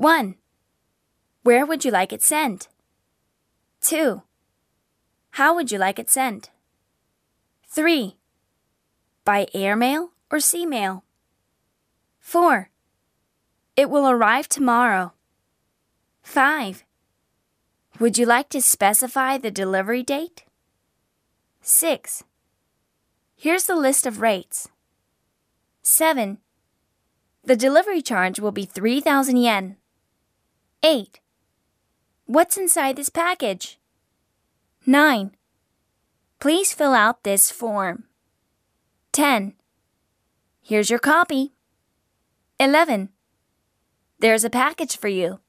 1. Where would you like it sent? 2. How would you like it sent? 3. By airmail or sea mail? 4. It will arrive tomorrow. 5. Would you like to specify the delivery date? 6. Here's the list of rates. 7. The delivery charge will be 3,000 yen. 8. What's inside this package? 9. Please fill out this form. 10. Here's your copy. 11. There's a package for you.